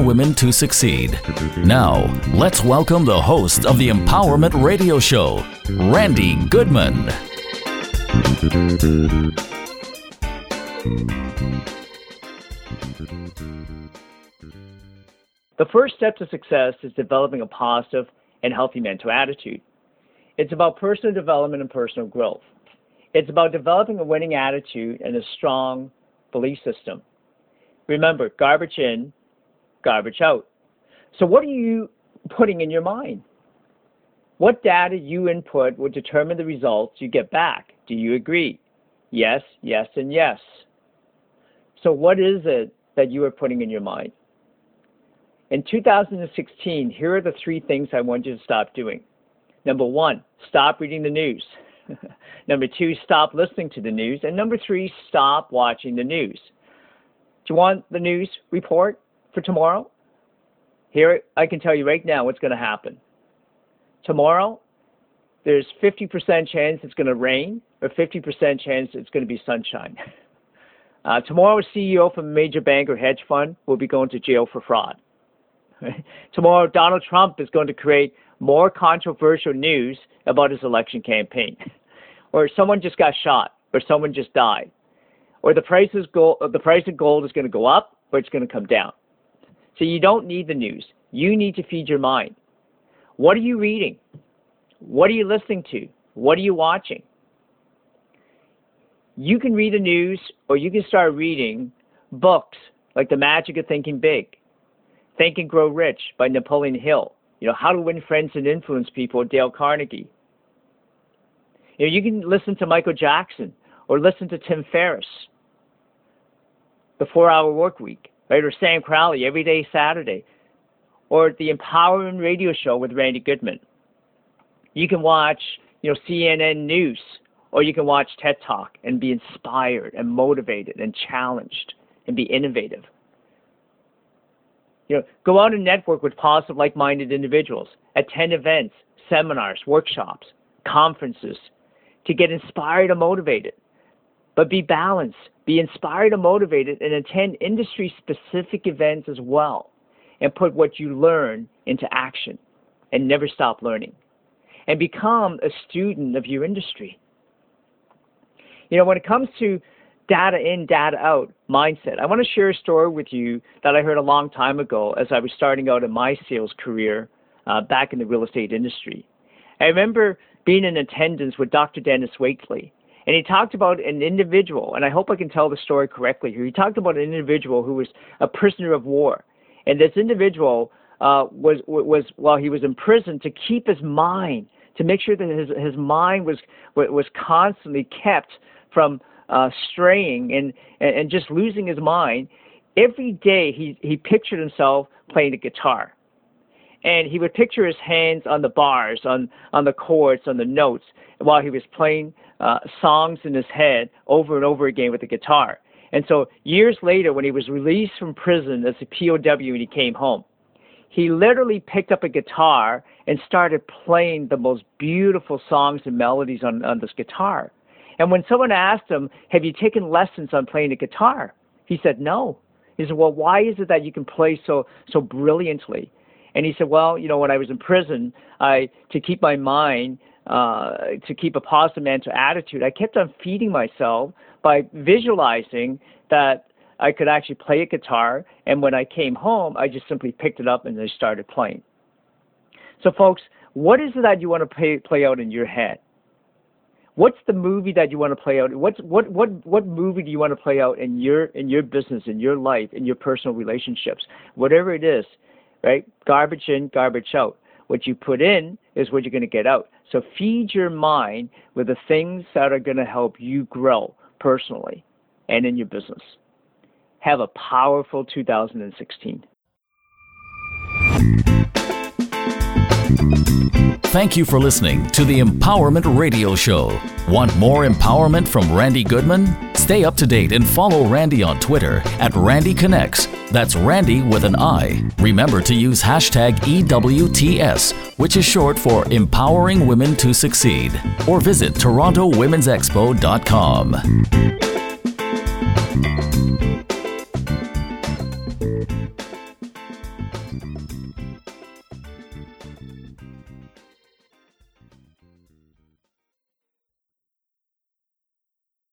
Women to Succeed. Now, let's welcome the host of the Empowerment Radio Show, Randi Goodman. The first step to success is developing a positive and healthy mental attitude. It's about personal development and personal growth. It's about developing a winning attitude and a strong belief system. Remember, garbage in, garbage out. So, what are you putting in your mind? What data you input will determine the results you get back. Do you agree? Yes, yes, and yes. So, what is it that you are putting in your mind? In 2016, here are the three things I want you to stop doing. Number one, stop reading the news. number two, stop listening to the news. And number three, stop watching the news. Do you want the news report for tomorrow? Here, I can tell you right now what's going to happen. Tomorrow, there's 50% chance it's going to rain, or 50% chance it's going to be sunshine. Uh, tomorrow, a CEO from a major bank or hedge fund will be going to jail for fraud. Tomorrow, Donald Trump is going to create more controversial news about his election campaign. or someone just got shot, or someone just died. Or the price, is the price of gold is going to go up, or it's going to come down. So you don't need the news. You need to feed your mind. What are you reading? What are you listening to? What are you watching? You can read the news or you can start reading books like The Magic of Thinking Big, Think and Grow Rich by Napoleon Hill, you know, How to Win Friends and Influence People, Dale Carnegie. You know, you can listen to Michael Jackson or listen to Tim Ferriss, The Four Hour Work Week right? Or Sam Crowley every day Saturday, or the Empowerment Radio Show with Randi Goodman. You can watch, you know, CNN News, or you can watch TED Talk and be inspired and motivated and challenged and be innovative. You know, go out and network with positive, like-minded individuals. Attend events, seminars, workshops, conferences to get inspired and motivated. But be balanced, be inspired and motivated, and attend industry specific events as well. And put what you learn into action and never stop learning. And become a student of your industry. You know, when it comes to data in, data out mindset, I want to share a story with you that I heard a long time ago as I was starting out in my sales career uh, back in the real estate industry. I remember being in attendance with Dr. Dennis Waitley, and he talked about an individual, and I hope I can tell the story correctly here. He talked about an individual who was a prisoner of war, and this individual uh, was was while he was in prison to keep his mind, to make sure that his his mind was was constantly kept from uh, straying and and just losing his mind. Every day he he pictured himself playing the guitar and he would picture his hands on the bars, on on the chords, on the notes, while he was playing uh, songs in his head over and over again with the guitar. And so years later, when he was released from prison as a POW and he came home, he literally picked up a guitar and started playing the most beautiful songs and melodies on, on this guitar. And when someone asked him, Have you taken lessons on playing the guitar? He said, No. He said, Well, why is it that you can play so so brilliantly? And he said, Well, you know, when I was in prison, I to keep my mind uh, to keep a positive mental attitude, I kept on feeding myself by visualizing that I could actually play a guitar. And when I came home, I just simply picked it up and I started playing. So, folks, what is it that you want to play, play out in your head? What's the movie that you want to play out? What's, what, what, what movie do you want to play out in your, in your business, in your life, in your personal relationships? Whatever it is, right? Garbage in, garbage out. What you put in is what you're going to get out. So feed your mind with the things that are going to help you grow personally and in your business. Have a powerful 2016. Thank you for listening to the Empowerment Radio Show. Want more empowerment from Randi Goodman? Stay up to date and follow Randi on Twitter at Randi Connects. That's Randi with an I. Remember to use hashtag EWTS, which is short for Empowering Women to Succeed, or visit TorontoWomen'sExpo.com.